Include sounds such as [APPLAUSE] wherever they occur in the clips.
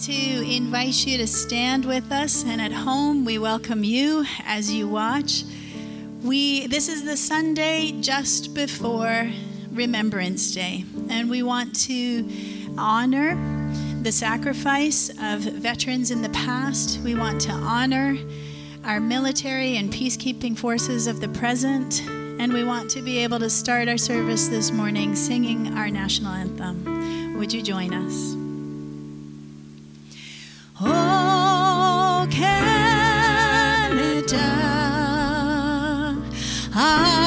to invite you to stand with us, and at home, we welcome you as you watch. We, this is the Sunday just before Remembrance Day, and we want to honor the sacrifice of veterans in the past. We want to honor our military and peacekeeping forces of the present, and we want to be able to start our service this morning singing our national anthem. Would you join us? Oh, Canada. I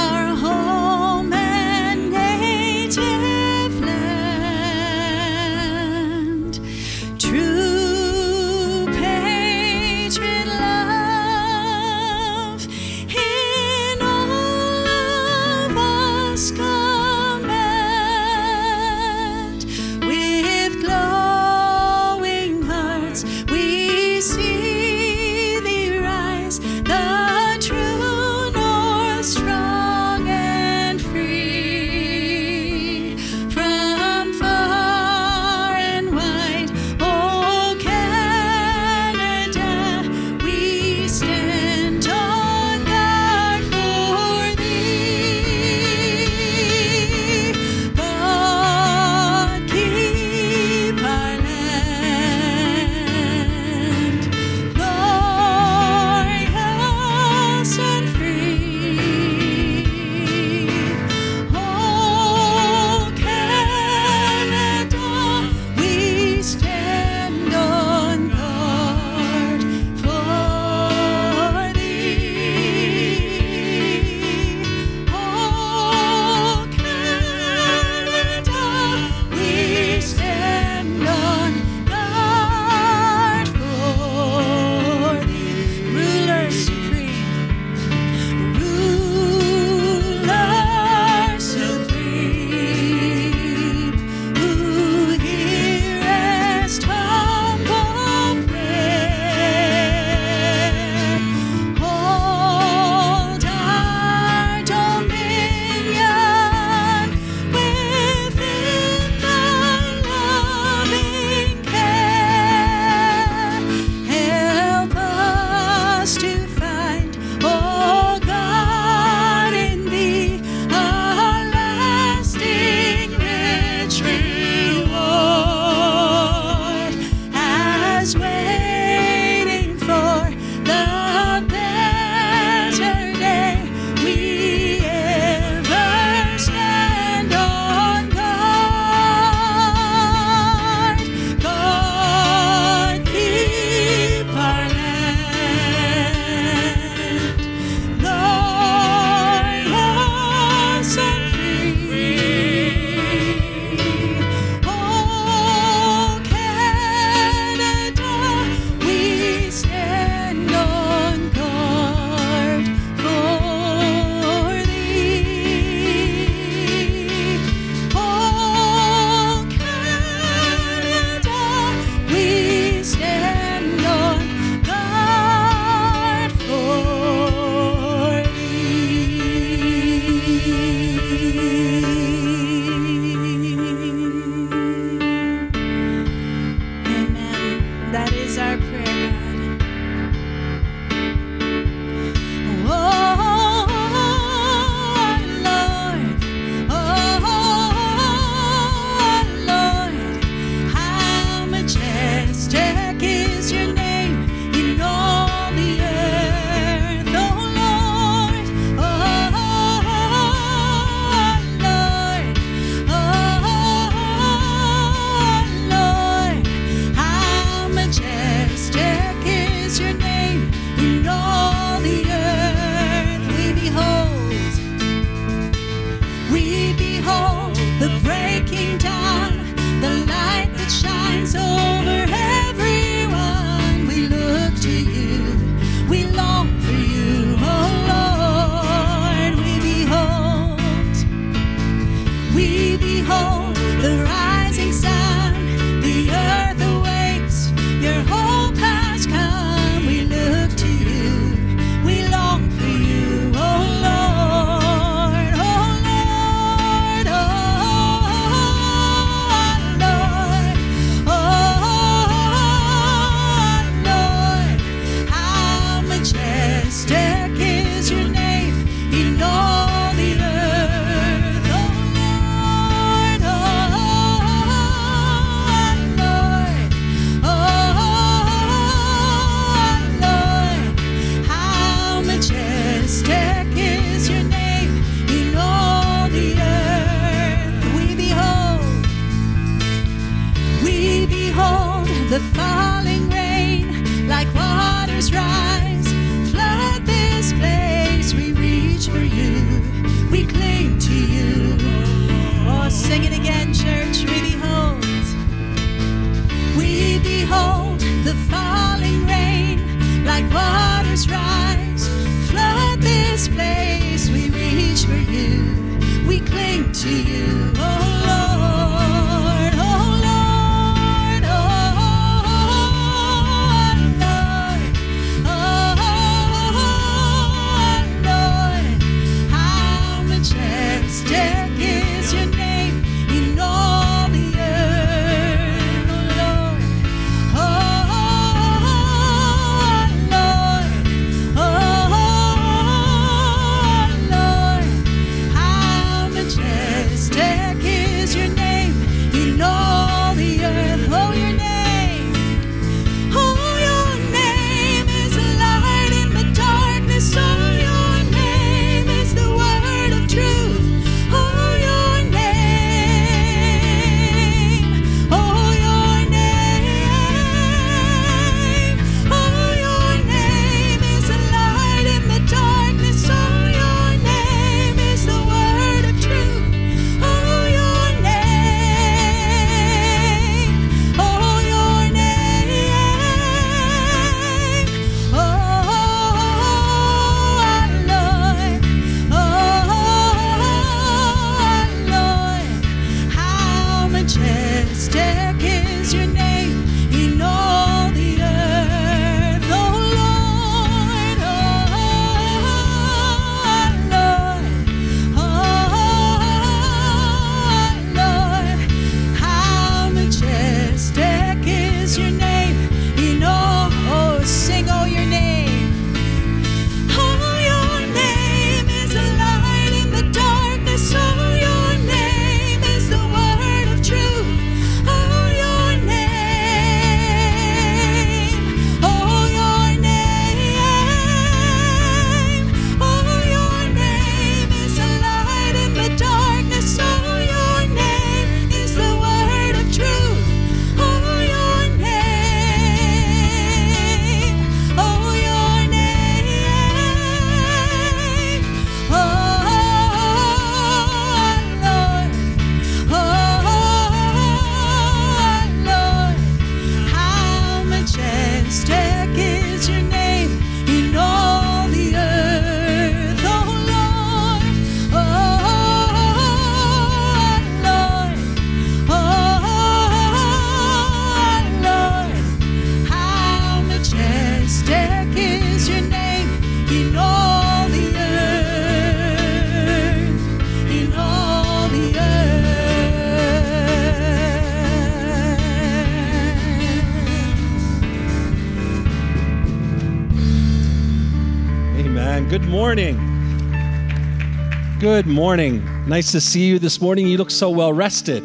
Good morning. Nice to see you this morning. You look so well rested.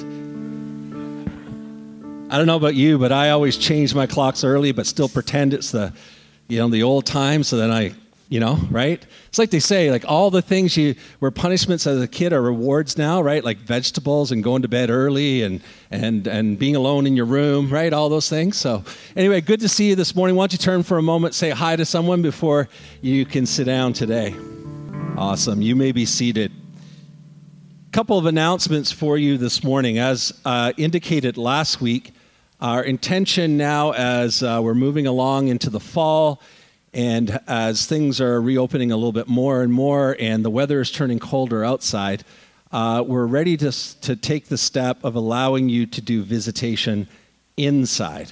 I don't know about you, but I always change my clocks early, but still pretend it's the, you know, the old time. So then I, you know, right? It's like they say, like all the things you were punishments as a kid are rewards now, right? Like vegetables and going to bed early and and and being alone in your room, right? All those things. So anyway, good to see you this morning. Why don't you turn for a moment, say hi to someone before you can sit down today. Awesome. You may be seated couple of announcements for you this morning. As uh, indicated last week, our intention now, as uh, we're moving along into the fall and as things are reopening a little bit more and more, and the weather is turning colder outside, uh, we're ready to, to take the step of allowing you to do visitation inside.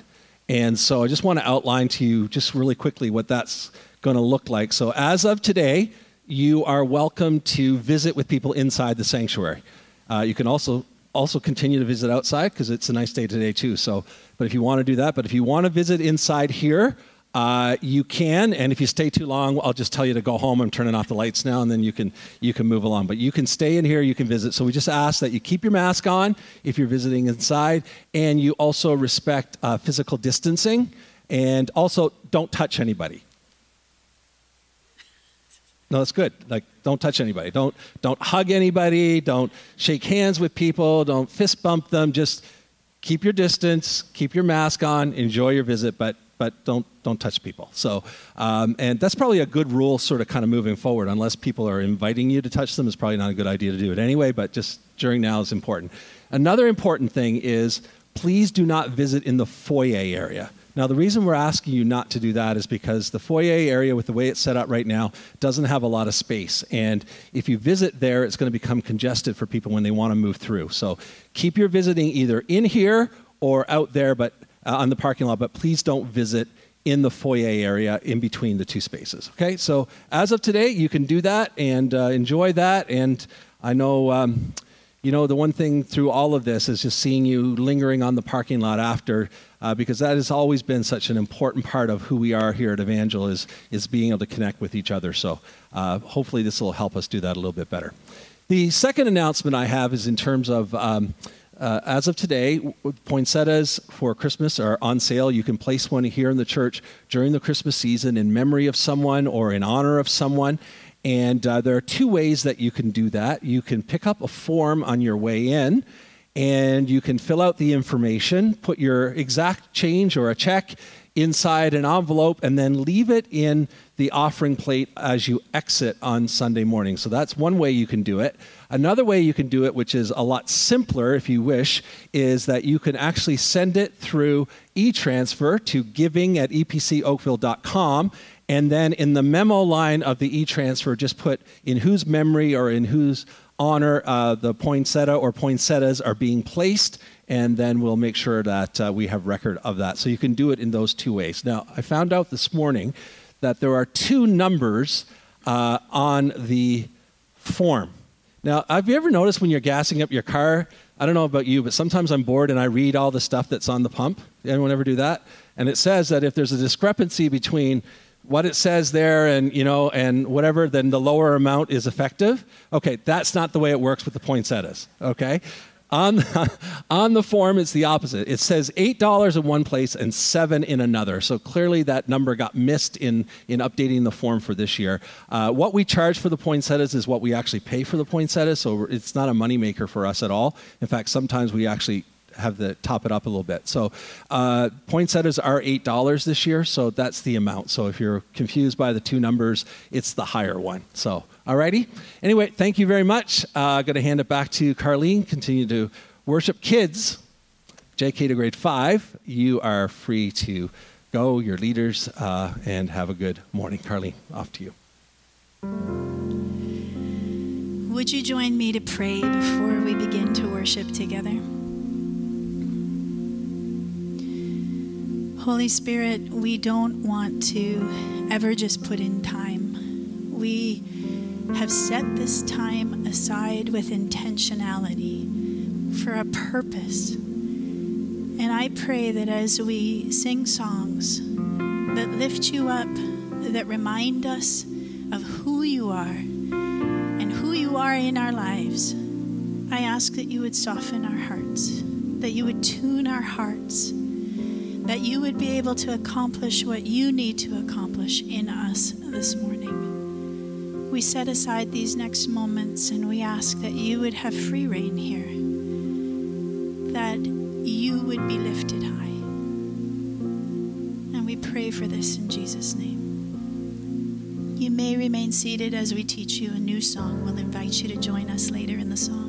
And so I just want to outline to you just really quickly what that's going to look like. So as of today, you are welcome to visit with people inside the sanctuary. Uh, you can also also continue to visit outside because it's a nice day today too. So, but if you want to do that, but if you want to visit inside here, uh, you can. And if you stay too long, I'll just tell you to go home. I'm turning off the lights now, and then you can you can move along. But you can stay in here. You can visit. So we just ask that you keep your mask on if you're visiting inside, and you also respect uh, physical distancing, and also don't touch anybody. No, that's good. Like, don't touch anybody. Don't don't hug anybody. Don't shake hands with people. Don't fist bump them. Just keep your distance, keep your mask on, enjoy your visit, but but don't don't touch people. So, um, and that's probably a good rule, sort of, kind of moving forward. Unless people are inviting you to touch them, it's probably not a good idea to do it anyway. But just during now is important. Another important thing is please do not visit in the foyer area. Now, the reason we're asking you not to do that is because the foyer area, with the way it's set up right now, doesn't have a lot of space. And if you visit there, it's going to become congested for people when they want to move through. So keep your visiting either in here or out there, but uh, on the parking lot. But please don't visit in the foyer area in between the two spaces. Okay, so as of today, you can do that and uh, enjoy that. And I know um, you know, the one thing through all of this is just seeing you lingering on the parking lot after, uh, because that has always been such an important part of who we are here at Evangel is, is being able to connect with each other. So uh, hopefully this will help us do that a little bit better. The second announcement I have is in terms of, um, uh, as of today, poinsettias for Christmas are on sale. You can place one here in the church during the Christmas season in memory of someone or in honor of someone. And uh, there are two ways that you can do that. You can pick up a form on your way in, and you can fill out the information, put your exact change or a check inside an envelope, and then leave it in the offering plate as you exit on Sunday morning. So that's one way you can do it. Another way you can do it, which is a lot simpler if you wish, is that you can actually send it through e transfer to giving at epcoakville.com and then in the memo line of the e-transfer, just put in whose memory or in whose honor uh, the poinsettia or poinsettias are being placed, and then we'll make sure that uh, we have record of that. So you can do it in those two ways. Now, I found out this morning that there are two numbers uh, on the form. Now, have you ever noticed when you're gassing up your car? I don't know about you, but sometimes I'm bored and I read all the stuff that's on the pump. Anyone ever do that? And it says that if there's a discrepancy between what it says there and you know and whatever then the lower amount is effective. Okay that's not the way it works with the poinsettias okay? On, [LAUGHS] on the form it's the opposite. It says $8 in one place and 7 in another. So clearly that number got missed in, in updating the form for this year. Uh, what we charge for the poinsettias is what we actually pay for the poinsettias so it's not a moneymaker for us at all. In fact sometimes we actually have the top it up a little bit. So uh, poinsettias are eight dollars this year, so that's the amount. So if you're confused by the two numbers, it's the higher one. So alrighty. Anyway, thank you very much. Uh, going to hand it back to Carlene. Continue to worship kids. JK to grade five. You are free to go. Your leaders uh, and have a good morning, Carlene. Off to you. Would you join me to pray before we begin to worship together? Holy Spirit, we don't want to ever just put in time. We have set this time aside with intentionality for a purpose. And I pray that as we sing songs that lift you up, that remind us of who you are and who you are in our lives, I ask that you would soften our hearts, that you would tune our hearts that you would be able to accomplish what you need to accomplish in us this morning. We set aside these next moments and we ask that you would have free reign here, that you would be lifted high. And we pray for this in Jesus' name. You may remain seated as we teach you a new song. We'll invite you to join us later in the song.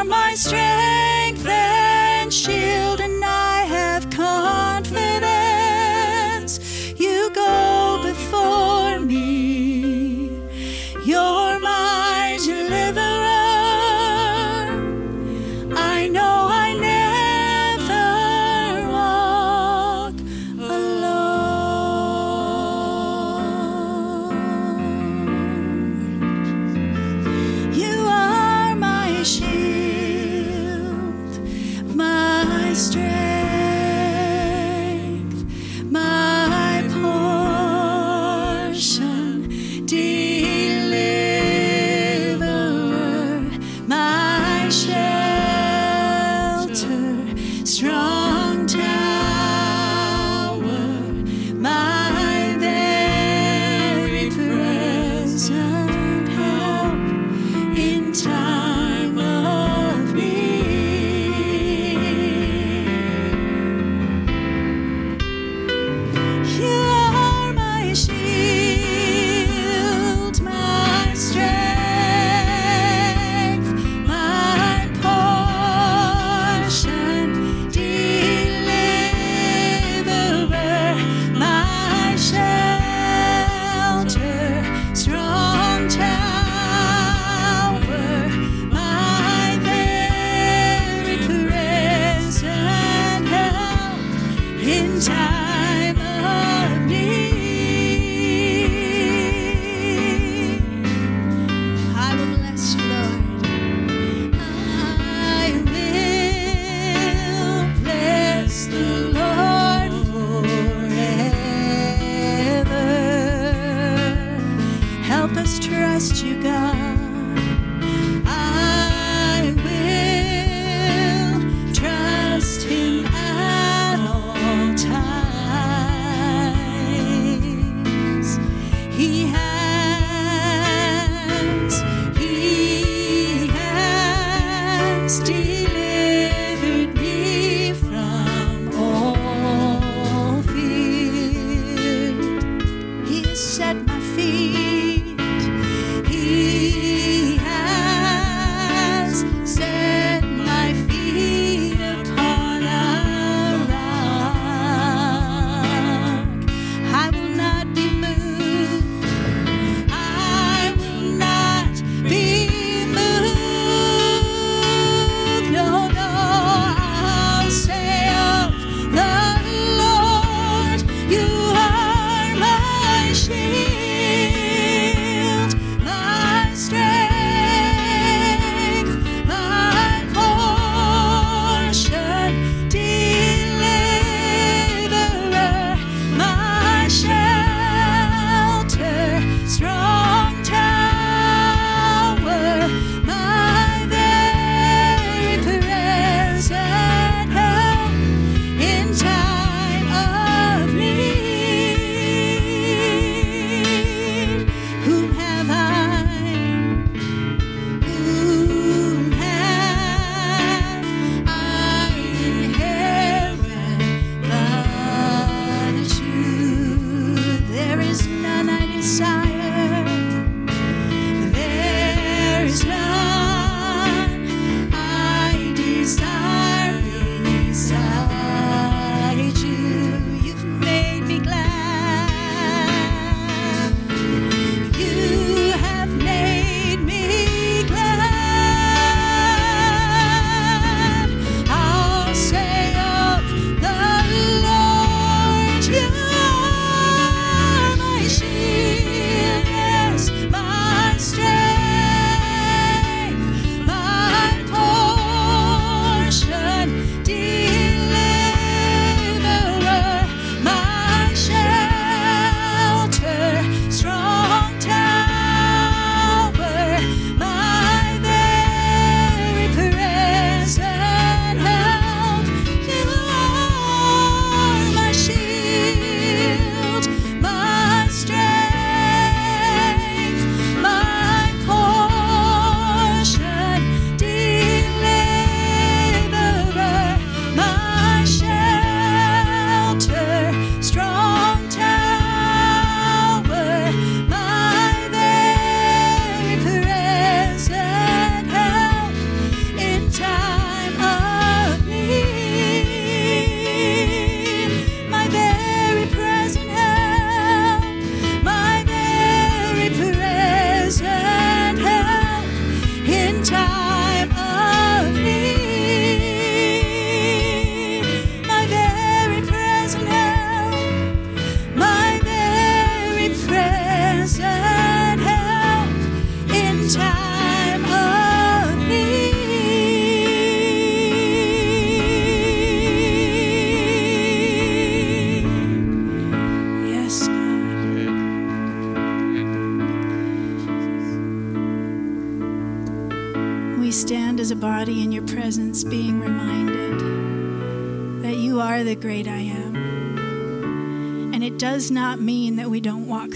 Are my strength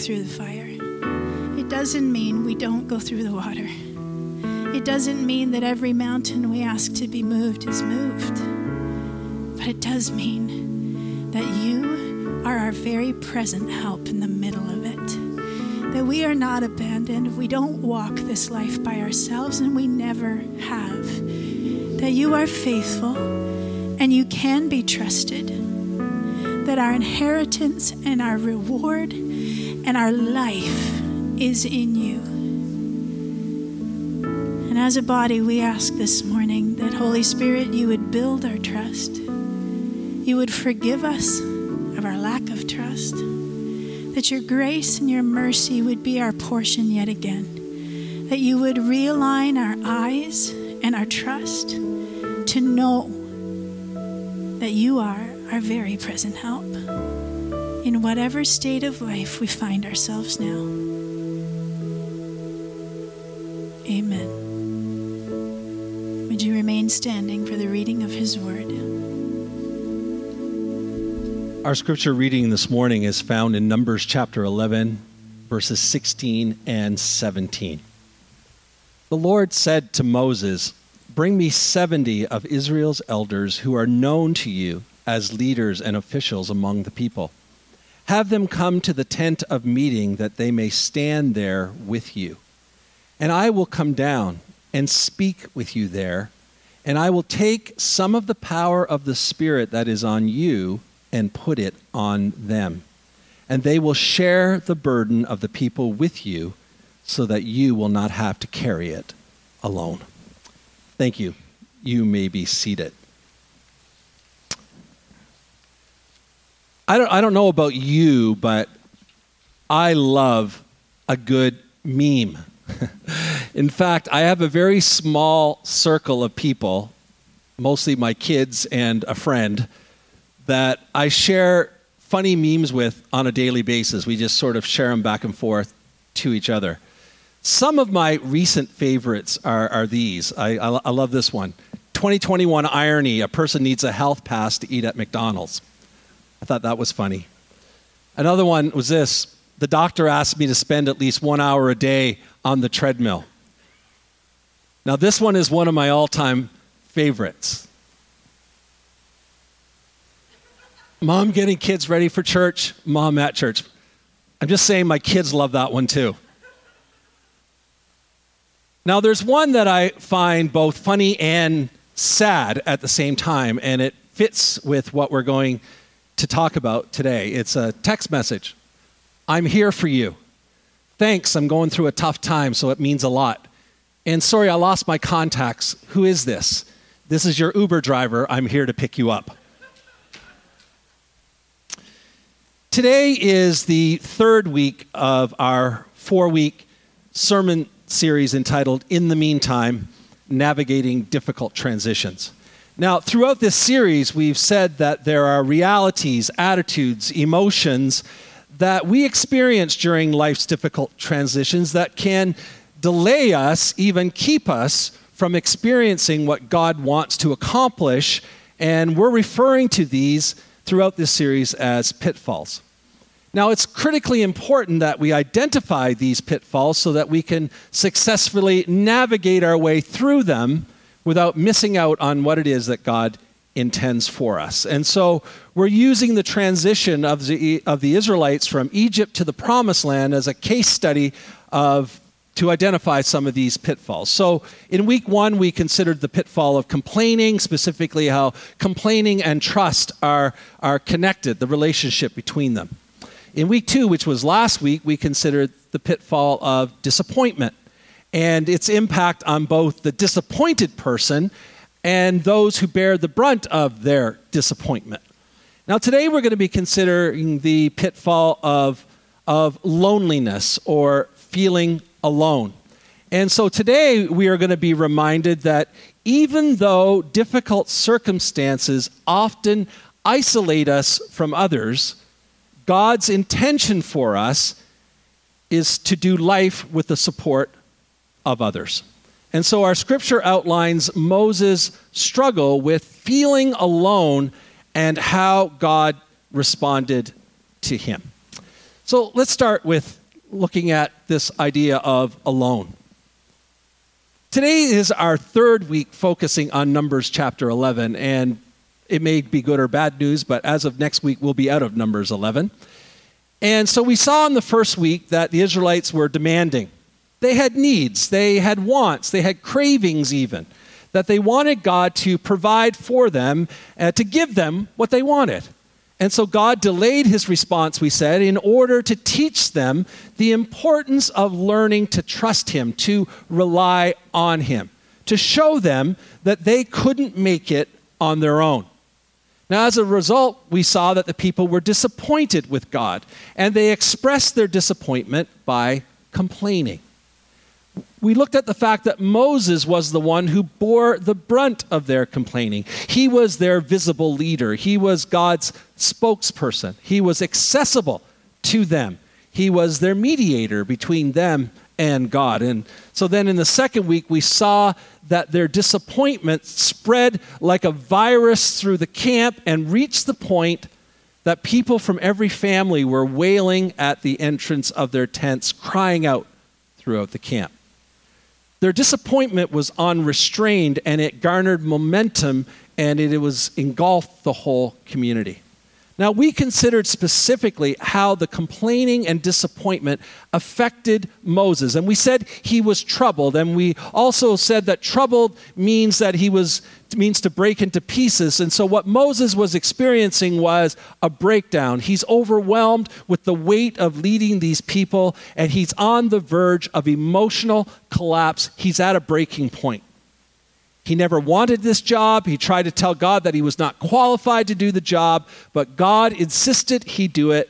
through the fire, it doesn't mean we don't go through the water. It doesn't mean that every mountain we ask to be moved is moved. But it does mean that you are our very present help in the middle of it. That we are not abandoned. We don't walk this life by ourselves, and we never have. That you are faithful and you can be trusted. That our inheritance and our reward and our life is in you. And as a body, we ask this morning that, Holy Spirit, you would build our trust. You would forgive us of our lack of trust. That your grace and your mercy would be our portion yet again. That you would realign our eyes and our trust to know that you are our very present help in whatever state of life we find ourselves now. Amen. Would you remain standing for the reading of His Word? Our scripture reading this morning is found in Numbers chapter 11, verses 16 and 17. The Lord said to Moses, Bring me 70 of Israel's elders who are known to you as leaders and officials among the people. Have them come to the tent of meeting that they may stand there with you. And I will come down and speak with you there, and I will take some of the power of the Spirit that is on you and put it on them. And they will share the burden of the people with you so that you will not have to carry it alone. Thank you. You may be seated. I don't, I don't know about you, but I love a good meme. [LAUGHS] In fact, I have a very small circle of people, mostly my kids and a friend, that I share funny memes with on a daily basis. We just sort of share them back and forth to each other. Some of my recent favorites are, are these. I, I, I love this one 2021 irony a person needs a health pass to eat at McDonald's. I thought that was funny. Another one was this the doctor asked me to spend at least one hour a day on the treadmill. Now, this one is one of my all time favorites. Mom getting kids ready for church, mom at church. I'm just saying my kids love that one too. Now, there's one that I find both funny and sad at the same time, and it fits with what we're going to talk about today. It's a text message I'm here for you. Thanks, I'm going through a tough time, so it means a lot. And sorry, I lost my contacts. Who is this? This is your Uber driver. I'm here to pick you up. Today is the third week of our four week sermon series entitled In the Meantime Navigating Difficult Transitions. Now, throughout this series, we've said that there are realities, attitudes, emotions that we experience during life's difficult transitions that can delay us, even keep us from experiencing what God wants to accomplish. And we're referring to these throughout this series as pitfalls. Now, it's critically important that we identify these pitfalls so that we can successfully navigate our way through them without missing out on what it is that God intends for us. And so we're using the transition of the, of the Israelites from Egypt to the promised land as a case study of to identify some of these pitfalls. So, in week one, we considered the pitfall of complaining, specifically how complaining and trust are, are connected, the relationship between them. In week two, which was last week, we considered the pitfall of disappointment and its impact on both the disappointed person and those who bear the brunt of their disappointment. Now, today we're going to be considering the pitfall of, of loneliness or feeling alone. And so today we are going to be reminded that even though difficult circumstances often isolate us from others, God's intention for us is to do life with the support of others. And so our scripture outlines Moses' struggle with feeling alone and how God responded to him. So let's start with looking at this idea of alone. Today is our third week focusing on Numbers chapter 11, and it may be good or bad news, but as of next week, we'll be out of Numbers 11. And so we saw in the first week that the Israelites were demanding. They had needs, they had wants, they had cravings, even, that they wanted God to provide for them, uh, to give them what they wanted. And so God delayed his response, we said, in order to teach them the importance of learning to trust him, to rely on him, to show them that they couldn't make it on their own. Now, as a result, we saw that the people were disappointed with God, and they expressed their disappointment by complaining we looked at the fact that Moses was the one who bore the brunt of their complaining. He was their visible leader, he was God's spokesperson, he was accessible to them, he was their mediator between them and God. And so then in the second week, we saw that their disappointment spread like a virus through the camp and reached the point that people from every family were wailing at the entrance of their tents, crying out throughout the camp. Their disappointment was unrestrained and it garnered momentum and it, was engulfed the whole community. Now, we considered specifically how the complaining and disappointment affected Moses. And we said he was troubled. And we also said that troubled means that he was, means to break into pieces. And so what Moses was experiencing was a breakdown. He's overwhelmed with the weight of leading these people, and he's on the verge of emotional collapse. He's at a breaking point. He never wanted this job. He tried to tell God that he was not qualified to do the job, but God insisted he do it.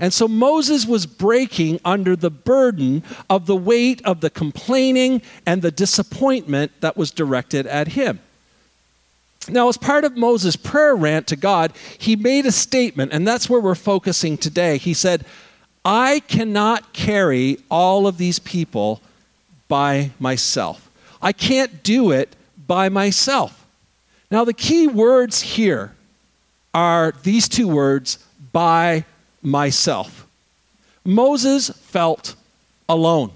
And so Moses was breaking under the burden of the weight of the complaining and the disappointment that was directed at him. Now, as part of Moses' prayer rant to God, he made a statement, and that's where we're focusing today. He said, I cannot carry all of these people by myself. I can't do it by myself. Now, the key words here are these two words by myself. Moses felt alone.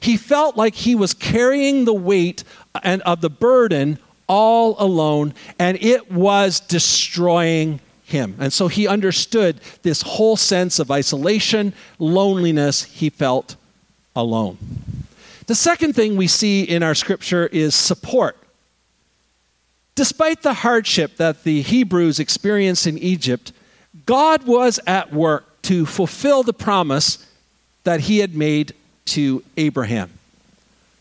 He felt like he was carrying the weight and of the burden all alone, and it was destroying him. And so he understood this whole sense of isolation, loneliness. He felt alone. The second thing we see in our scripture is support. Despite the hardship that the Hebrews experienced in Egypt, God was at work to fulfill the promise that he had made to Abraham.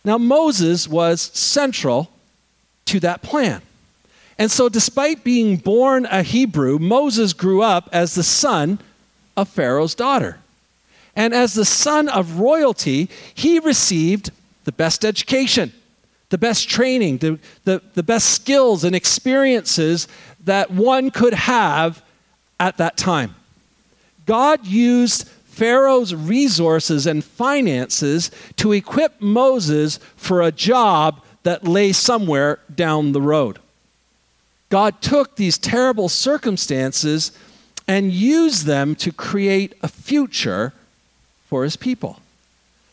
Now, Moses was central to that plan. And so, despite being born a Hebrew, Moses grew up as the son of Pharaoh's daughter. And as the son of royalty, he received the best education the best training, the, the, the best skills and experiences that one could have at that time. God used Pharaoh's resources and finances to equip Moses for a job that lay somewhere down the road. God took these terrible circumstances and used them to create a future for his people.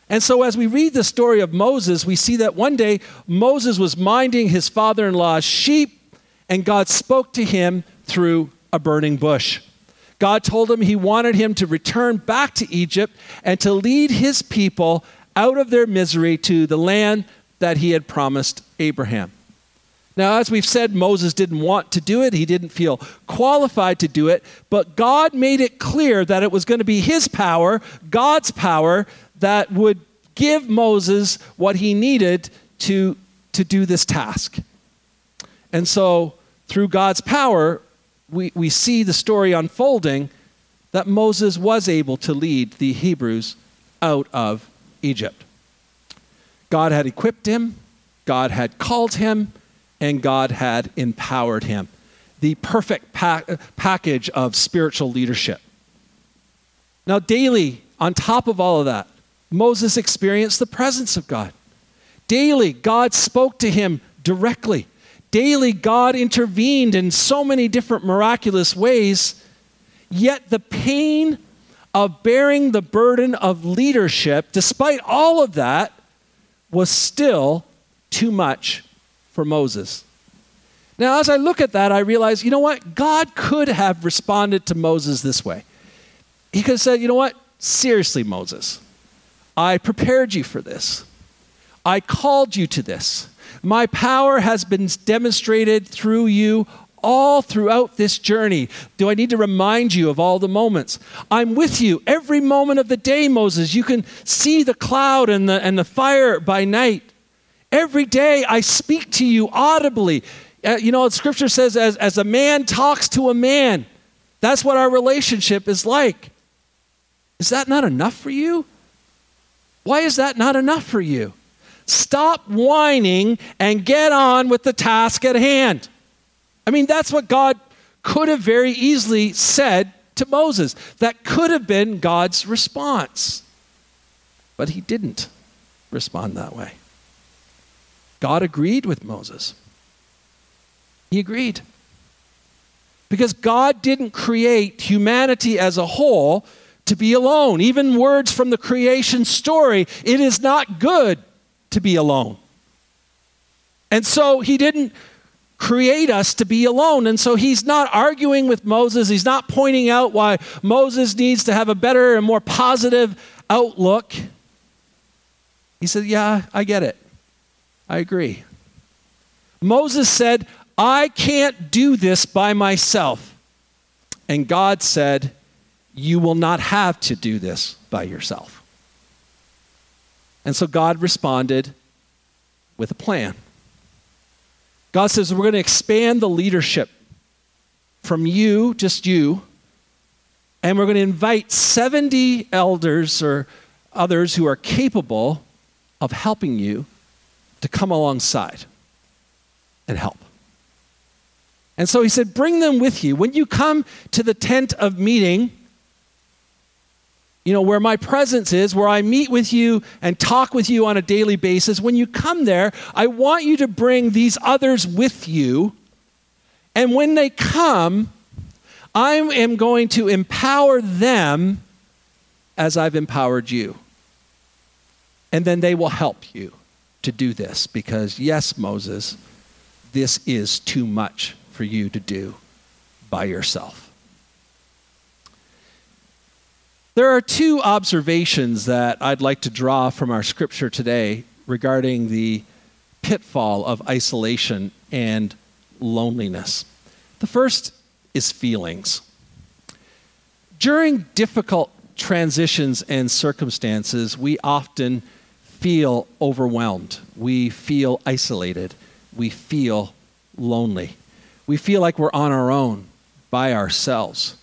And so, as we read the story of Moses, we see that one day Moses was minding his father in law's sheep, and God spoke to him through a burning bush. God told him he wanted him to return back to Egypt and to lead his people out of their misery to the land that he had promised Abraham. Now, as we've said, Moses didn't want to do it. He didn't feel qualified to do it. But God made it clear that it was going to be his power, God's power, that would give Moses what he needed to, to do this task. And so, through God's power, we, we see the story unfolding that Moses was able to lead the Hebrews out of Egypt. God had equipped him, God had called him, and God had empowered him. The perfect pa- package of spiritual leadership. Now, daily, on top of all of that, Moses experienced the presence of God. Daily, God spoke to him directly. Daily, God intervened in so many different miraculous ways. Yet the pain of bearing the burden of leadership, despite all of that, was still too much for Moses. Now, as I look at that, I realize, you know what? God could have responded to Moses this way. He could have said, you know what? Seriously, Moses, I prepared you for this. I called you to this. My power has been demonstrated through you all throughout this journey. Do I need to remind you of all the moments? I'm with you every moment of the day, Moses. You can see the cloud and the, and the fire by night. Every day I speak to you audibly. Uh, you know, scripture says, as, as a man talks to a man, that's what our relationship is like. Is that not enough for you? Why is that not enough for you? Stop whining and get on with the task at hand. I mean, that's what God could have very easily said to Moses. That could have been God's response. But he didn't respond that way. God agreed with Moses. He agreed. Because God didn't create humanity as a whole to be alone. Even words from the creation story it is not good to be alone. And so he didn't create us to be alone. And so he's not arguing with Moses. He's not pointing out why Moses needs to have a better and more positive outlook. He said, Yeah, I get it. I agree. Moses said, I can't do this by myself. And God said, You will not have to do this by yourself. And so God responded with a plan. God says, We're going to expand the leadership from you, just you, and we're going to invite 70 elders or others who are capable of helping you to come alongside and help. And so he said, Bring them with you. When you come to the tent of meeting, you know, where my presence is, where I meet with you and talk with you on a daily basis, when you come there, I want you to bring these others with you. And when they come, I am going to empower them as I've empowered you. And then they will help you to do this because, yes, Moses, this is too much for you to do by yourself. There are two observations that I'd like to draw from our scripture today regarding the pitfall of isolation and loneliness. The first is feelings. During difficult transitions and circumstances, we often feel overwhelmed. We feel isolated. We feel lonely. We feel like we're on our own by ourselves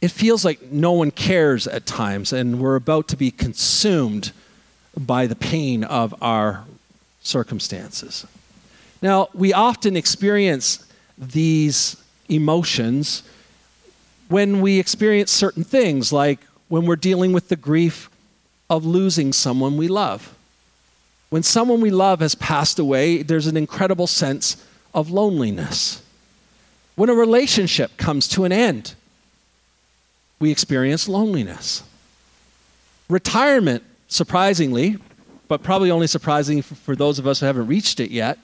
it feels like no one cares at times, and we're about to be consumed by the pain of our circumstances. Now, we often experience these emotions when we experience certain things, like when we're dealing with the grief of losing someone we love. When someone we love has passed away, there's an incredible sense of loneliness. When a relationship comes to an end, we experience loneliness. Retirement, surprisingly, but probably only surprising for those of us who haven't reached it yet,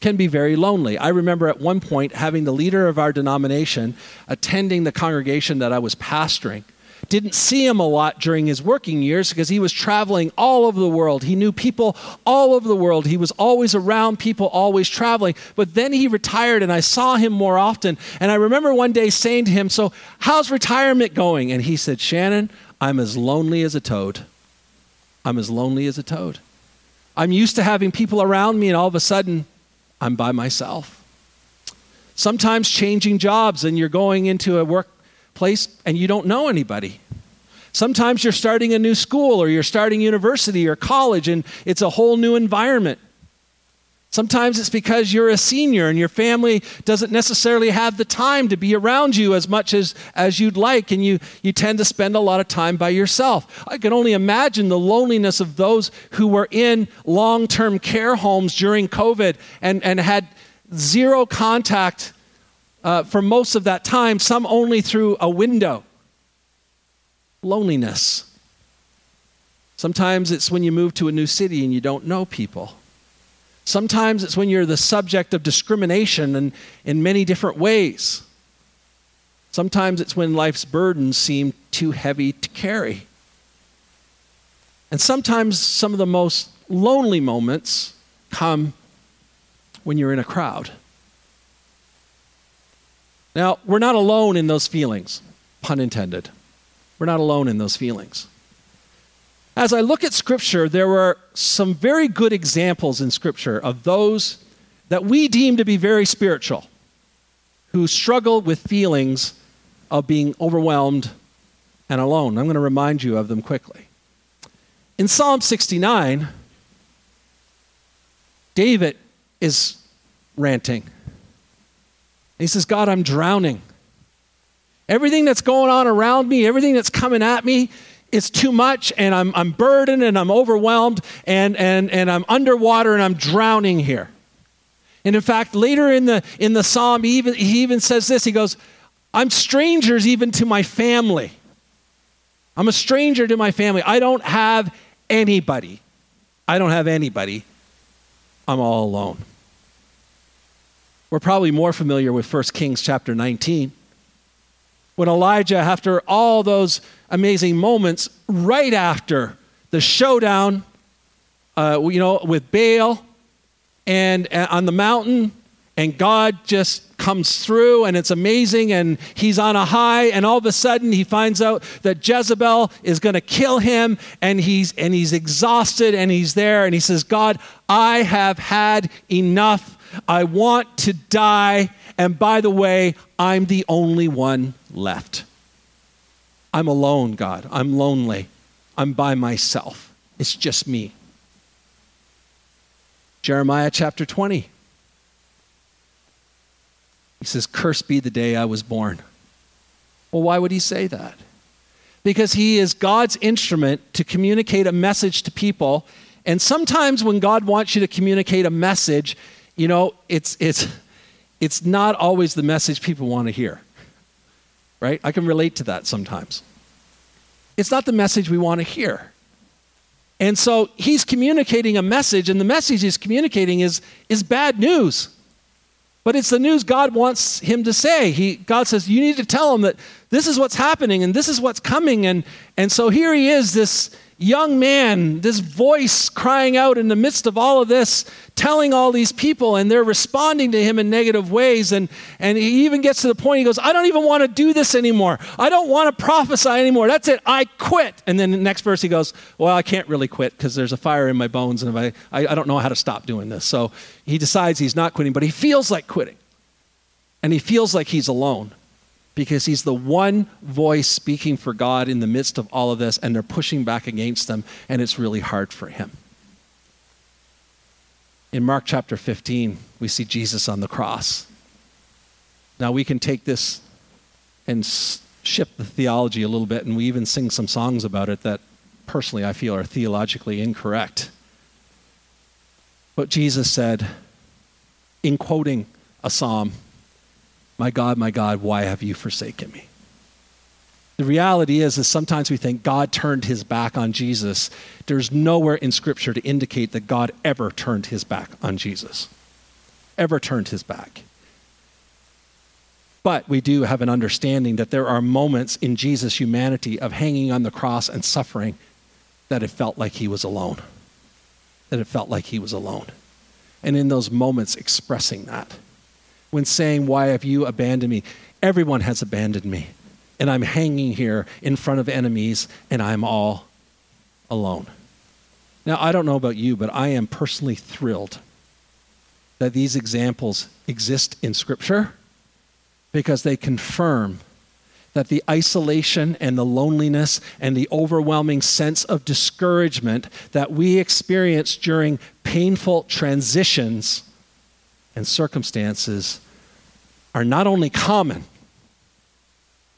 can be very lonely. I remember at one point having the leader of our denomination attending the congregation that I was pastoring didn't see him a lot during his working years because he was traveling all over the world. He knew people all over the world. He was always around people, always traveling. But then he retired and I saw him more often. And I remember one day saying to him, So, how's retirement going? And he said, Shannon, I'm as lonely as a toad. I'm as lonely as a toad. I'm used to having people around me, and all of a sudden, I'm by myself. Sometimes changing jobs and you're going into a work place and you don't know anybody. Sometimes you're starting a new school or you're starting university or college and it's a whole new environment. Sometimes it's because you're a senior and your family doesn't necessarily have the time to be around you as much as, as you'd like, and you, you tend to spend a lot of time by yourself. I can only imagine the loneliness of those who were in long term care homes during COVID and, and had zero contact uh, for most of that time, some only through a window. Loneliness. Sometimes it's when you move to a new city and you don't know people. Sometimes it's when you're the subject of discrimination and in many different ways. Sometimes it's when life's burdens seem too heavy to carry. And sometimes some of the most lonely moments come when you're in a crowd. Now, we're not alone in those feelings, pun intended. We're not alone in those feelings. As I look at Scripture, there were some very good examples in Scripture of those that we deem to be very spiritual who struggle with feelings of being overwhelmed and alone. I'm going to remind you of them quickly. In Psalm 69, David is ranting. He says, God, I'm drowning. Everything that's going on around me, everything that's coming at me, it's too much and I'm, I'm burdened and I'm overwhelmed and, and, and I'm underwater and I'm drowning here. And in fact, later in the, in the psalm, he even, he even says this He goes, I'm strangers even to my family. I'm a stranger to my family. I don't have anybody. I don't have anybody. I'm all alone. We're probably more familiar with 1 Kings chapter 19 when Elijah, after all those amazing moments, right after the showdown, uh, you know, with Baal and uh, on the mountain, and God just comes through and it's amazing and he's on a high and all of a sudden he finds out that Jezebel is going to kill him and he's and he's exhausted and he's there and he says God I have had enough I want to die and by the way I'm the only one left. I'm alone, God. I'm lonely. I'm by myself. It's just me. Jeremiah chapter 20. He says, Cursed be the day I was born. Well, why would he say that? Because he is God's instrument to communicate a message to people. And sometimes when God wants you to communicate a message, you know, it's, it's, it's not always the message people want to hear right? I can relate to that sometimes. It's not the message we want to hear. And so he's communicating a message, and the message he's communicating is, is bad news. But it's the news God wants him to say. He, God says, You need to tell him that this is what's happening and this is what's coming. And, and so here he is, this young man, this voice crying out in the midst of all of this, telling all these people, and they're responding to him in negative ways. And, and he even gets to the point, he goes, I don't even want to do this anymore. I don't want to prophesy anymore. That's it. I quit. And then the next verse, he goes, Well, I can't really quit because there's a fire in my bones, and I, I, I don't know how to stop doing this. So he decides he's not quitting, but he feels like quitting. And he feels like he's alone because he's the one voice speaking for God in the midst of all of this, and they're pushing back against him, and it's really hard for him. In Mark chapter 15, we see Jesus on the cross. Now, we can take this and shift the theology a little bit, and we even sing some songs about it that personally I feel are theologically incorrect. But Jesus said, in quoting a psalm, my God, my God, why have you forsaken me? The reality is, is sometimes we think God turned his back on Jesus. There's nowhere in Scripture to indicate that God ever turned his back on Jesus. Ever turned his back. But we do have an understanding that there are moments in Jesus' humanity of hanging on the cross and suffering that it felt like he was alone. That it felt like he was alone. And in those moments, expressing that when saying, Why have you abandoned me? Everyone has abandoned me. And I'm hanging here in front of enemies, and I'm all alone. Now, I don't know about you, but I am personally thrilled that these examples exist in Scripture because they confirm that the isolation and the loneliness and the overwhelming sense of discouragement that we experience during painful transitions and circumstances are not only common,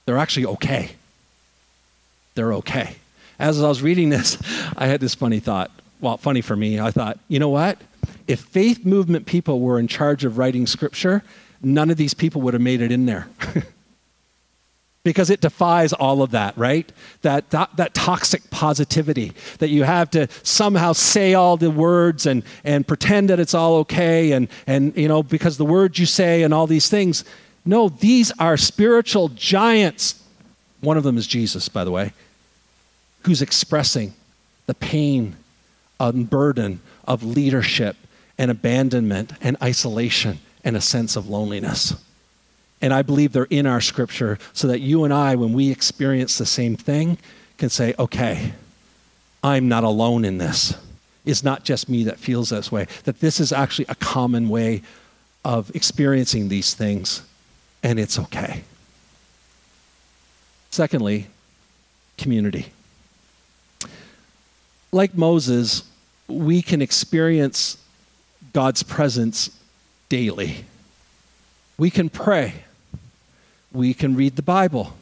they're actually okay. They're okay. As I was reading this, [LAUGHS] I had this funny thought. Well, funny for me, I thought, you know what? If faith movement people were in charge of writing scripture, none of these people would have made it in there. [LAUGHS] because it defies all of that, right? That, that, that toxic positivity that you have to somehow say all the words and, and pretend that it's all okay and, and, you know, because the words you say and all these things. No, these are spiritual giants. One of them is Jesus, by the way, who's expressing the pain and burden of leadership and abandonment and isolation and a sense of loneliness. And I believe they're in our scripture so that you and I, when we experience the same thing, can say, okay, I'm not alone in this. It's not just me that feels this way, that this is actually a common way of experiencing these things, and it's okay. Secondly, community. Like Moses, we can experience God's presence daily. We can pray we can read the Bible.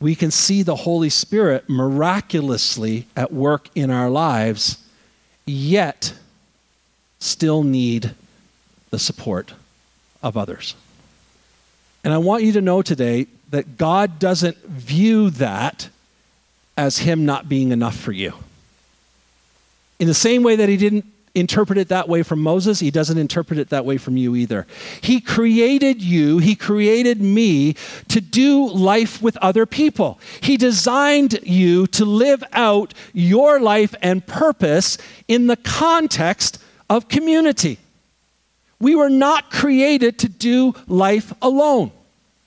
We can see the Holy Spirit miraculously at work in our lives, yet still need the support of others. And I want you to know today that God doesn't view that as Him not being enough for you. In the same way that He didn't interpret it that way from Moses, he doesn't interpret it that way from you either. He created you, he created me to do life with other people. He designed you to live out your life and purpose in the context of community. We were not created to do life alone.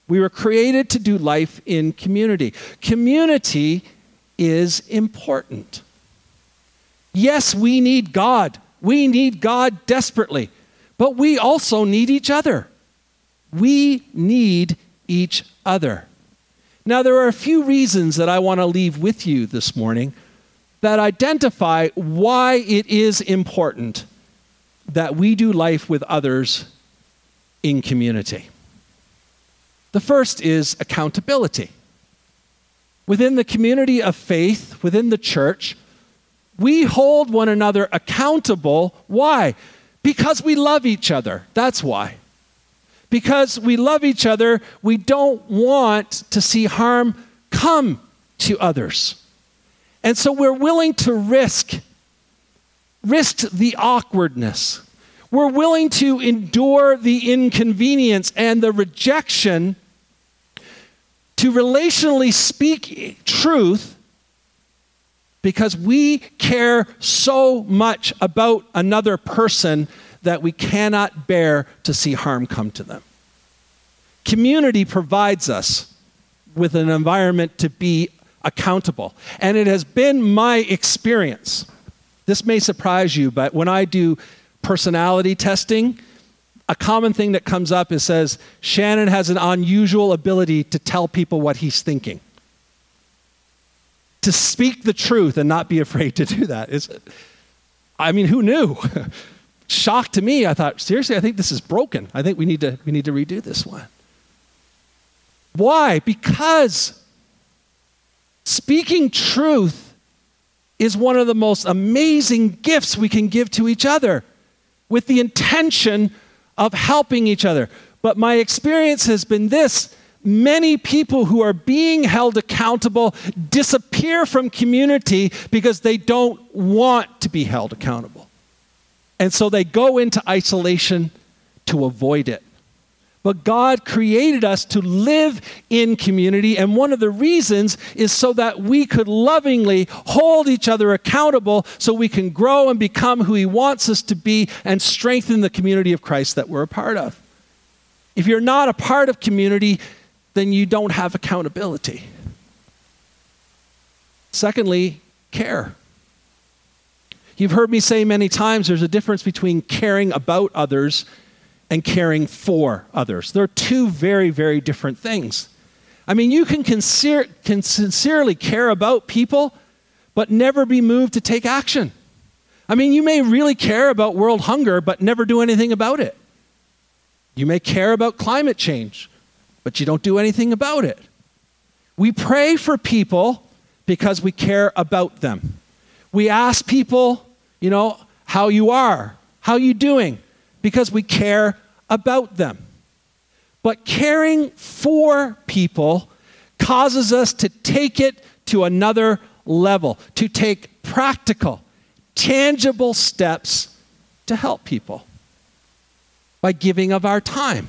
We were created to do life in community. Community is important. Yes, we need God we need God desperately, but we also need each other. We need each other. Now, there are a few reasons that I want to leave with you this morning that identify why it is important that we do life with others in community. The first is accountability. Within the community of faith, within the church, we hold one another accountable. Why? Because we love each other. That's why. Because we love each other, we don't want to see harm come to others. And so we're willing to risk risk the awkwardness. We're willing to endure the inconvenience and the rejection to relationally speak truth because we care so much about another person that we cannot bear to see harm come to them. Community provides us with an environment to be accountable. And it has been my experience. This may surprise you, but when I do personality testing, a common thing that comes up is says Shannon has an unusual ability to tell people what he's thinking to speak the truth and not be afraid to do that. Is, I mean, who knew? [LAUGHS] Shock to me. I thought, seriously, I think this is broken. I think we need to, we need to redo this one. Why? Because speaking truth is one of the most amazing gifts we can give to each other with the intention of helping each other. But my experience has been this many people who are being held accountable disappear from community because they don't want to be held accountable. And so they go into isolation to avoid it. But God created us to live in community, and one of the reasons is so that we could lovingly hold each other accountable so we can grow and become who He wants us to be and strengthen the community of Christ that we're a part of. If you're not a part of community, then you don't have accountability. Secondly, care. You've heard me say many times there's a difference between caring about others and caring for others. They're two very, very different things. I mean, you can, can sincerely care about people, but never be moved to take action. I mean, you may really care about world hunger, but never do anything about it. You may care about climate change, but you don't do anything about it. We pray for people because we care about them. We ask people, you know, how you are, how you doing, because we care about them. But caring for people causes us to take it to another level, to take practical, tangible steps to help people by giving of our time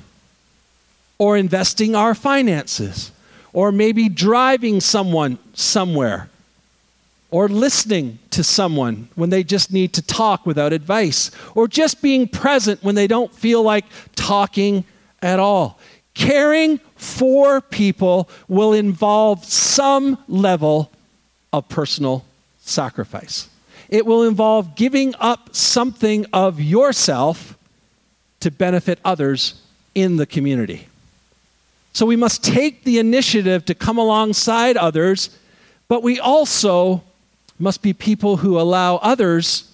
or investing our finances or maybe driving someone somewhere or listening to someone when they just need to talk without advice, or just being present when they don't feel like talking at all. Caring for people will involve some level of personal sacrifice. It will involve giving up something of yourself to benefit others in the community. So we must take the initiative to come alongside others, but we also must be people who allow others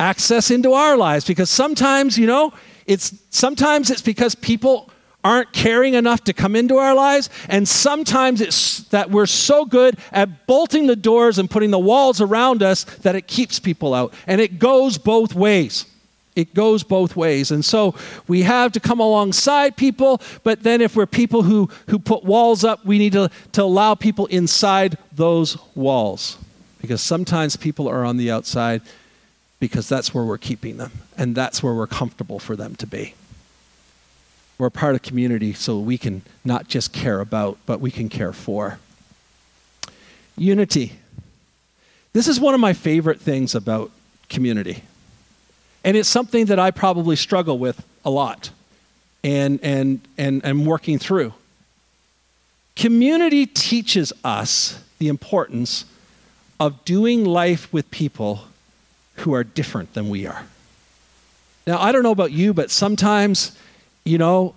access into our lives. Because sometimes, you know, it's sometimes it's because people aren't caring enough to come into our lives and sometimes it's that we're so good at bolting the doors and putting the walls around us that it keeps people out. And it goes both ways it goes both ways and so we have to come alongside people but then if we're people who who put walls up we need to, to allow people inside those walls because sometimes people are on the outside because that's where we're keeping them and that's where we're comfortable for them to be. We're part of community so we can not just care about, but we can care for. Unity. This is one of my favorite things about community. And it's something that I probably struggle with a lot and, and, and, and working through. Community teaches us the importance of doing life with people who are different than we are. Now, I don't know about you, but sometimes, you know,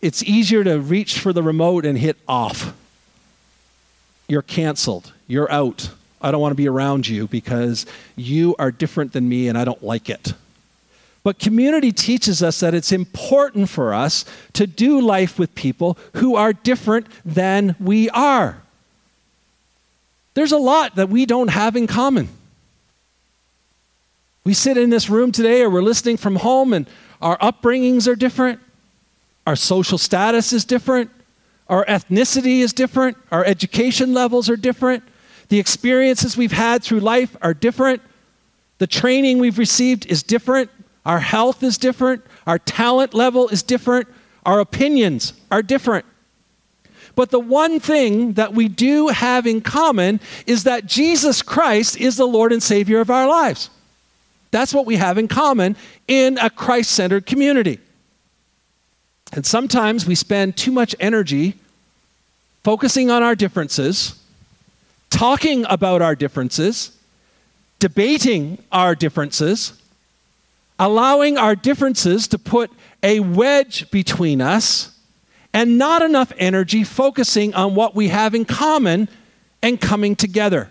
it's easier to reach for the remote and hit off. You're canceled. You're out. I don't want to be around you because you are different than me and I don't like it. But community teaches us that it's important for us to do life with people who are different than we are. There's a lot that we don't have in common. We sit in this room today or we're listening from home and our upbringings are different, our social status is different, our ethnicity is different, our education levels are different, the experiences we've had through life are different, the training we've received is different, our health is different, our talent level is different, our opinions are different. But the one thing that we do have in common is that Jesus Christ is the Lord and Savior of our lives. That's what we have in common in a Christ centered community. And sometimes we spend too much energy focusing on our differences, talking about our differences, debating our differences, allowing our differences to put a wedge between us and not enough energy focusing on what we have in common and coming together.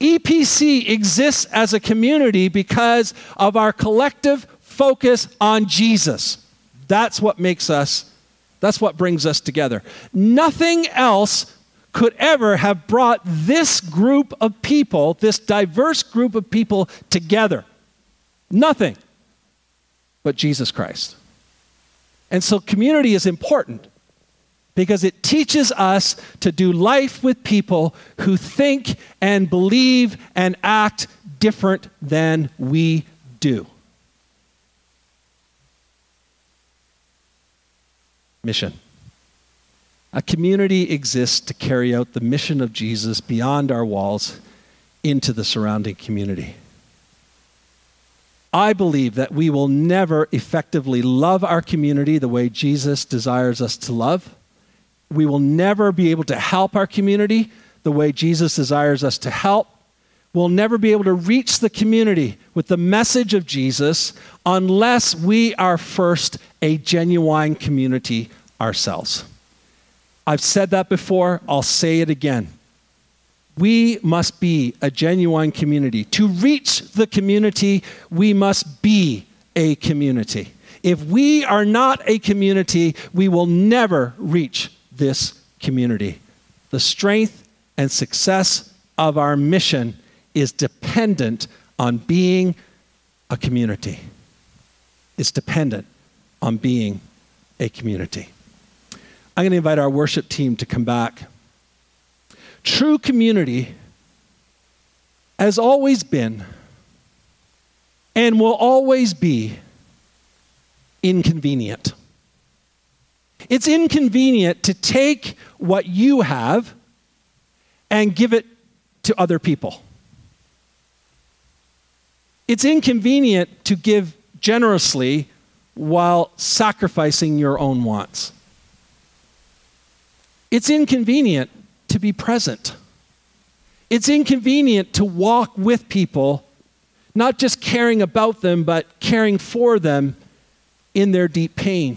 EPC exists as a community because of our collective focus on Jesus. That's what makes us, that's what brings us together. Nothing else could ever have brought this group of people, this diverse group of people together. Nothing but Jesus Christ. And so community is important because it teaches us to do life with people who think and believe and act different than we do. Mission. A community exists to carry out the mission of Jesus beyond our walls into the surrounding community. I believe that we will never effectively love our community the way Jesus desires us to love. We will never be able to help our community the way Jesus desires us to help. We'll never be able to reach the community with the message of Jesus unless we are first a genuine community ourselves. I've said that before, I'll say it again. We must be a genuine community. To reach the community, we must be a community. If we are not a community, we will never reach this community. The strength and success of our mission is dependent on being a community. It's dependent on being a community. I'm going to invite our worship team to come back. True community has always been and will always be inconvenient. It's inconvenient to take what you have and give it to other people. It's inconvenient to give generously while sacrificing your own wants. It's inconvenient to be present. It's inconvenient to walk with people, not just caring about them, but caring for them in their deep pain.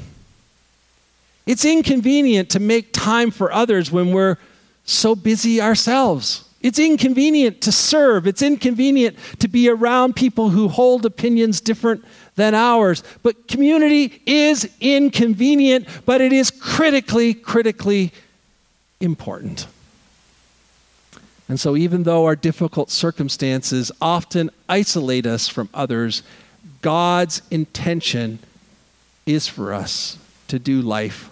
It's inconvenient to make time for others when we're so busy ourselves. It's inconvenient to serve. It's inconvenient to be around people who hold opinions different than ours. But community is inconvenient, but it is critically, critically important. And so, even though our difficult circumstances often isolate us from others, God's intention is for us to do life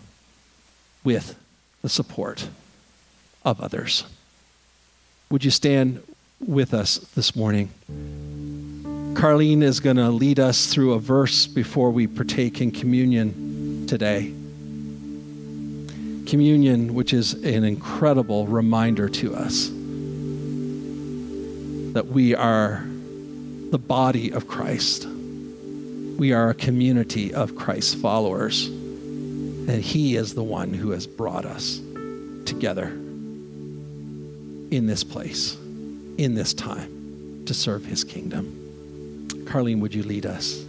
with the support of others. Would you stand with us this morning? Carlene is going to lead us through a verse before we partake in communion today. Communion, which is an incredible reminder to us that we are the body of Christ. We are a community of Christ's followers. And He is the one who has brought us together in this place, in this time, to serve His kingdom. Carlene, would you lead us?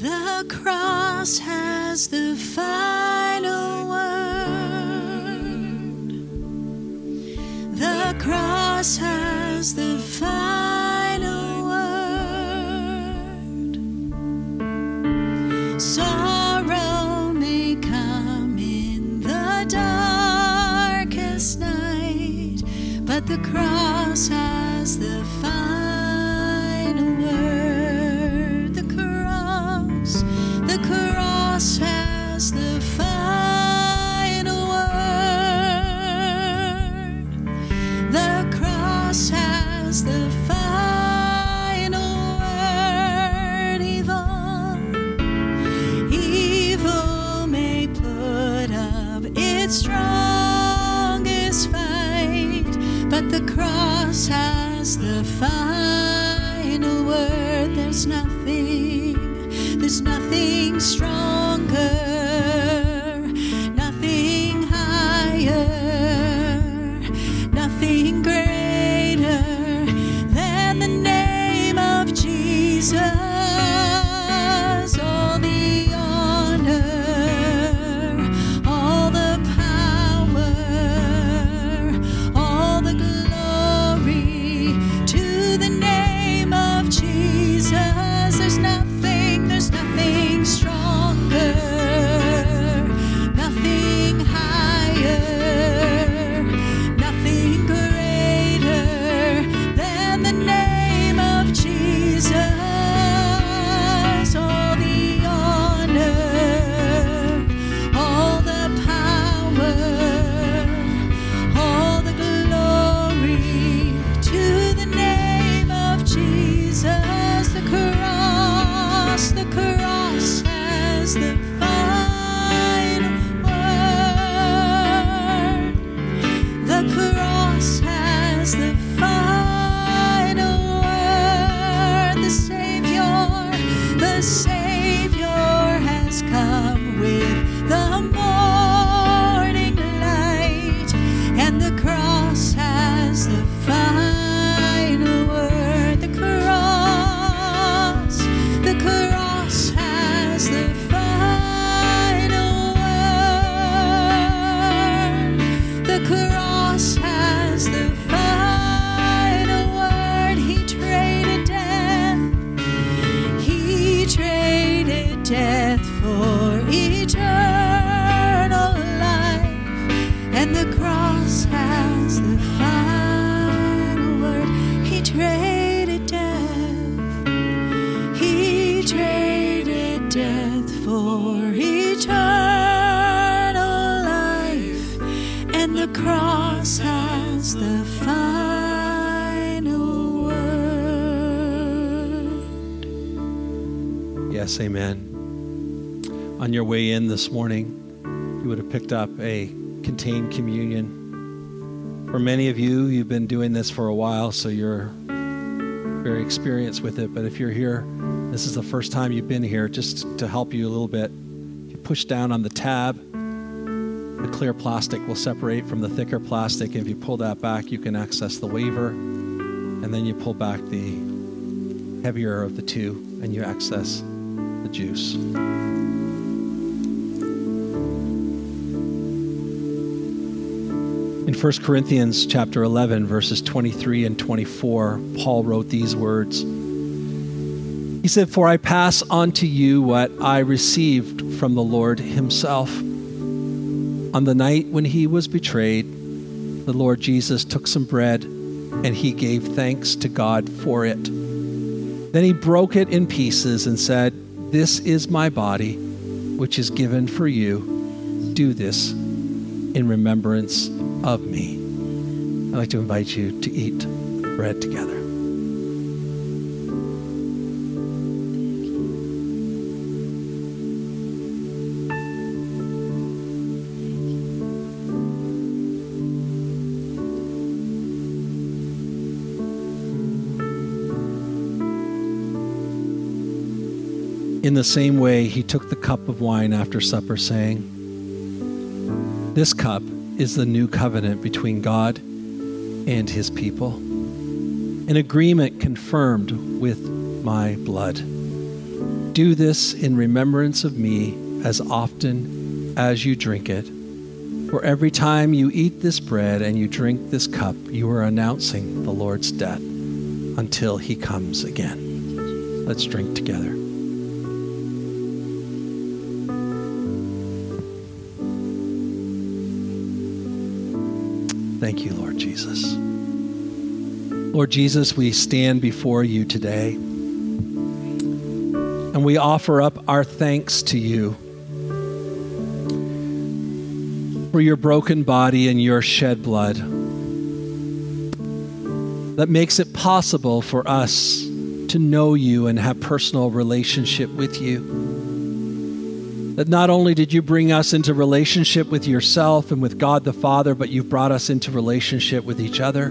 The cross has the final word. The cross has the final word. Sorrow may come in the darkest night, but the cross has the final death for eternal life, and the cross has the final word. He traded death, he traded death for eternal life, and the cross has the final word. Yes, amen. On your way in this morning, you would have picked up a contained communion. For many of you, you've been doing this for a while, so you're very experienced with it. But if you're here, this is the first time you've been here, just to help you a little bit, you push down on the tab. The clear plastic will separate from the thicker plastic. If you pull that back, you can access the waiver. And then you pull back the heavier of the two, and you access the juice. In 1 Corinthians chapter 11 verses 23 and 24, Paul wrote these words. He said, "For I pass on to you what I received from the Lord himself. On the night when he was betrayed, the Lord Jesus took some bread and he gave thanks to God for it. Then he broke it in pieces and said, "This is my body, which is given for you. Do this in remembrance of me. I'd like to invite you to eat bread together. In the same way, he took the cup of wine after supper, saying, This cup is the new covenant between God and his people, an agreement confirmed with my blood. Do this in remembrance of me as often as you drink it. For every time you eat this bread and you drink this cup, you are announcing the Lord's death until he comes again. Let's drink together. Thank you, Lord Jesus. Lord Jesus, we stand before you today and we offer up our thanks to you for your broken body and your shed blood that makes it possible for us to know you and have personal relationship with you that not only did you bring us into relationship with yourself and with God the Father, but you've brought us into relationship with each other.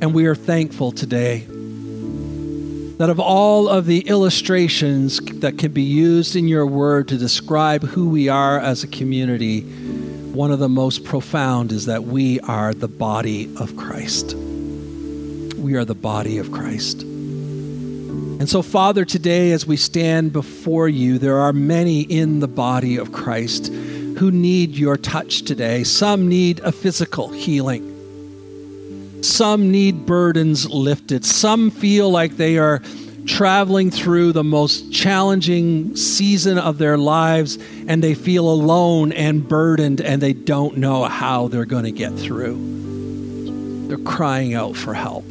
And we are thankful today that of all of the illustrations that can be used in your word to describe who we are as a community, one of the most profound is that we are the body of Christ. We are the body of Christ. And so, Father, today as we stand before you, there are many in the body of Christ who need your touch today. Some need a physical healing. Some need burdens lifted. Some feel like they are traveling through the most challenging season of their lives and they feel alone and burdened and they don't know how they're going to get through. They're crying out for help.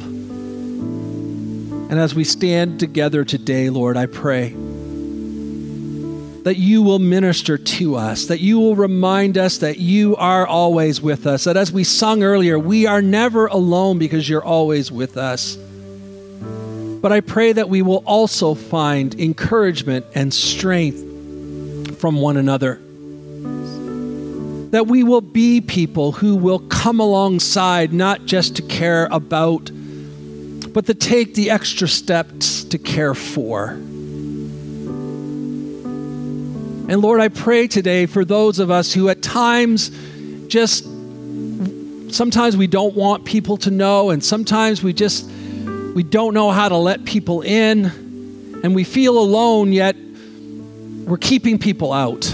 And as we stand together today, Lord, I pray that you will minister to us, that you will remind us that you are always with us, that as we sung earlier, we are never alone because you're always with us. But I pray that we will also find encouragement and strength from one another. That we will be people who will come alongside not just to care about but to take the extra steps to care for. And Lord, I pray today for those of us who at times just sometimes we don't want people to know and sometimes we just we don't know how to let people in and we feel alone yet we're keeping people out.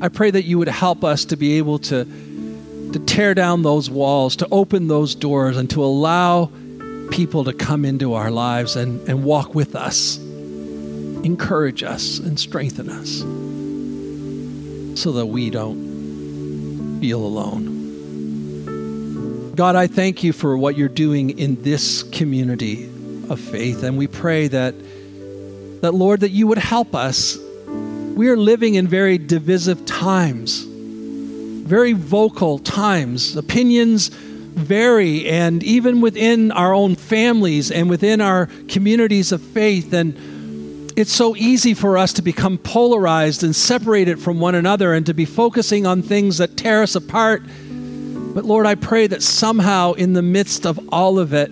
I pray that you would help us to be able to to tear down those walls, to open those doors, and to allow people to come into our lives and, and walk with us. encourage us and strengthen us so that we don't feel alone. God, I thank you for what you're doing in this community of faith, and we pray that, that Lord, that you would help us. We are living in very divisive times, very vocal times. Opinions vary, and even within our own families and within our communities of faith. And it's so easy for us to become polarized and separated from one another and to be focusing on things that tear us apart. But Lord, I pray that somehow in the midst of all of it,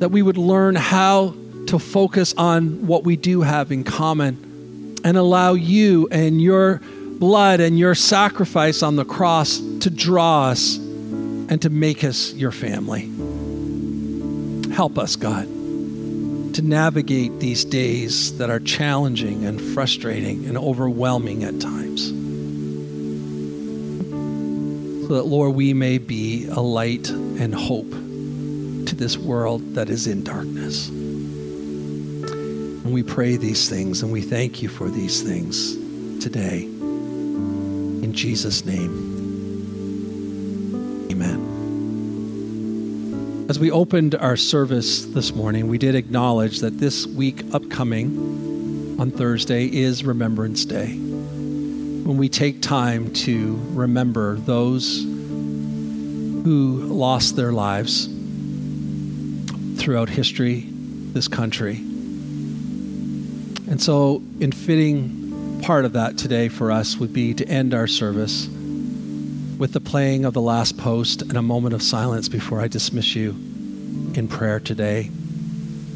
that we would learn how to focus on what we do have in common and allow you and your blood and your sacrifice on the cross to draw us and to make us your family. Help us, God to navigate these days that are challenging and frustrating and overwhelming at times. So that, Lord, we may be a light and hope to this world that is in darkness. And we pray these things and we thank you for these things today. In Jesus' name. Amen. As we opened our service this morning, we did acknowledge that this week upcoming on Thursday is Remembrance Day. When we take time to remember those who lost their lives throughout history, this country. And so, in fitting part of that today for us would be to end our service with the playing of the last post and a moment of silence before I dismiss you in prayer today.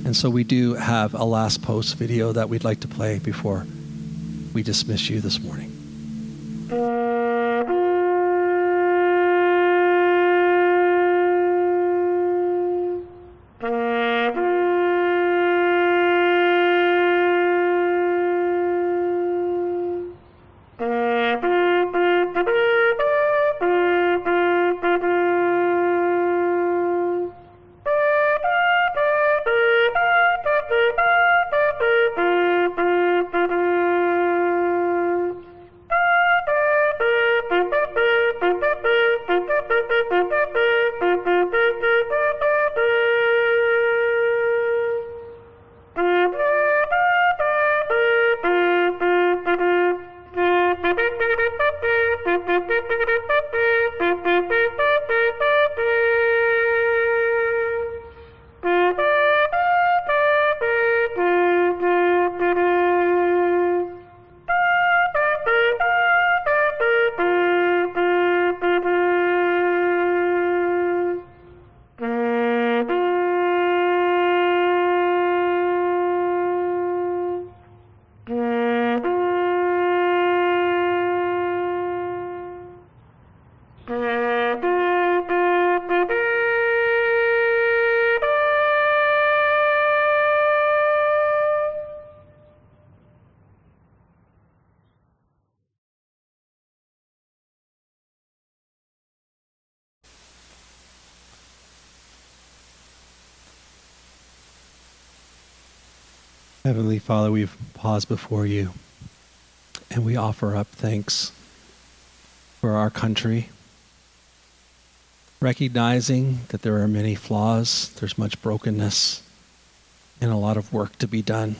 And so we do have a last post video that we'd like to play before we dismiss you this morning. Heavenly Father, we've paused before you and we offer up thanks for our country, recognizing that there are many flaws, there's much brokenness, and a lot of work to be done.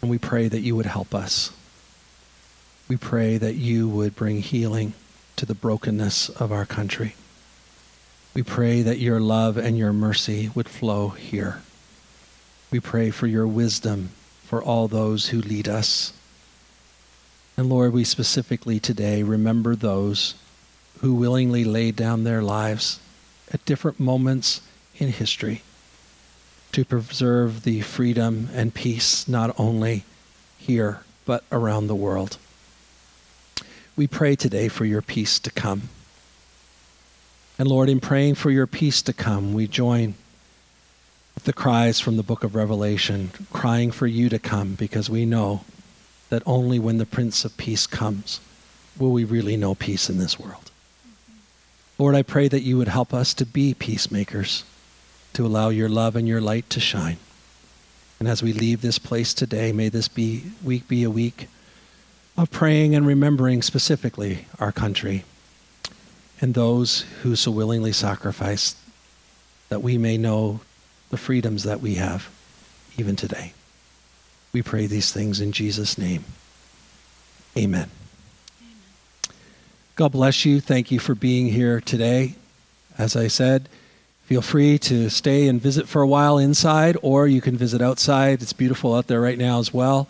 And we pray that you would help us. We pray that you would bring healing to the brokenness of our country. We pray that your love and your mercy would flow here. We pray for your wisdom for all those who lead us. And Lord, we specifically today remember those who willingly laid down their lives at different moments in history to preserve the freedom and peace not only here, but around the world. We pray today for your peace to come. And Lord, in praying for your peace to come, we join the cries from the book of Revelation, crying for you to come because we know that only when the Prince of Peace comes will we really know peace in this world. Lord, I pray that you would help us to be peacemakers, to allow your love and your light to shine. And as we leave this place today, may this be, week be a week of praying and remembering specifically our country and those who so willingly sacrificed that we may know the freedoms that we have even today. We pray these things in Jesus' name. Amen. God bless you. Thank you for being here today. As I said, feel free to stay and visit for a while inside, or you can visit outside. It's beautiful out there right now as well.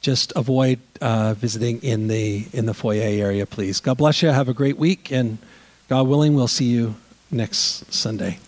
Just avoid uh, visiting in the in the foyer area, please. God bless you. Have a great week, and God willing, we'll see you next Sunday.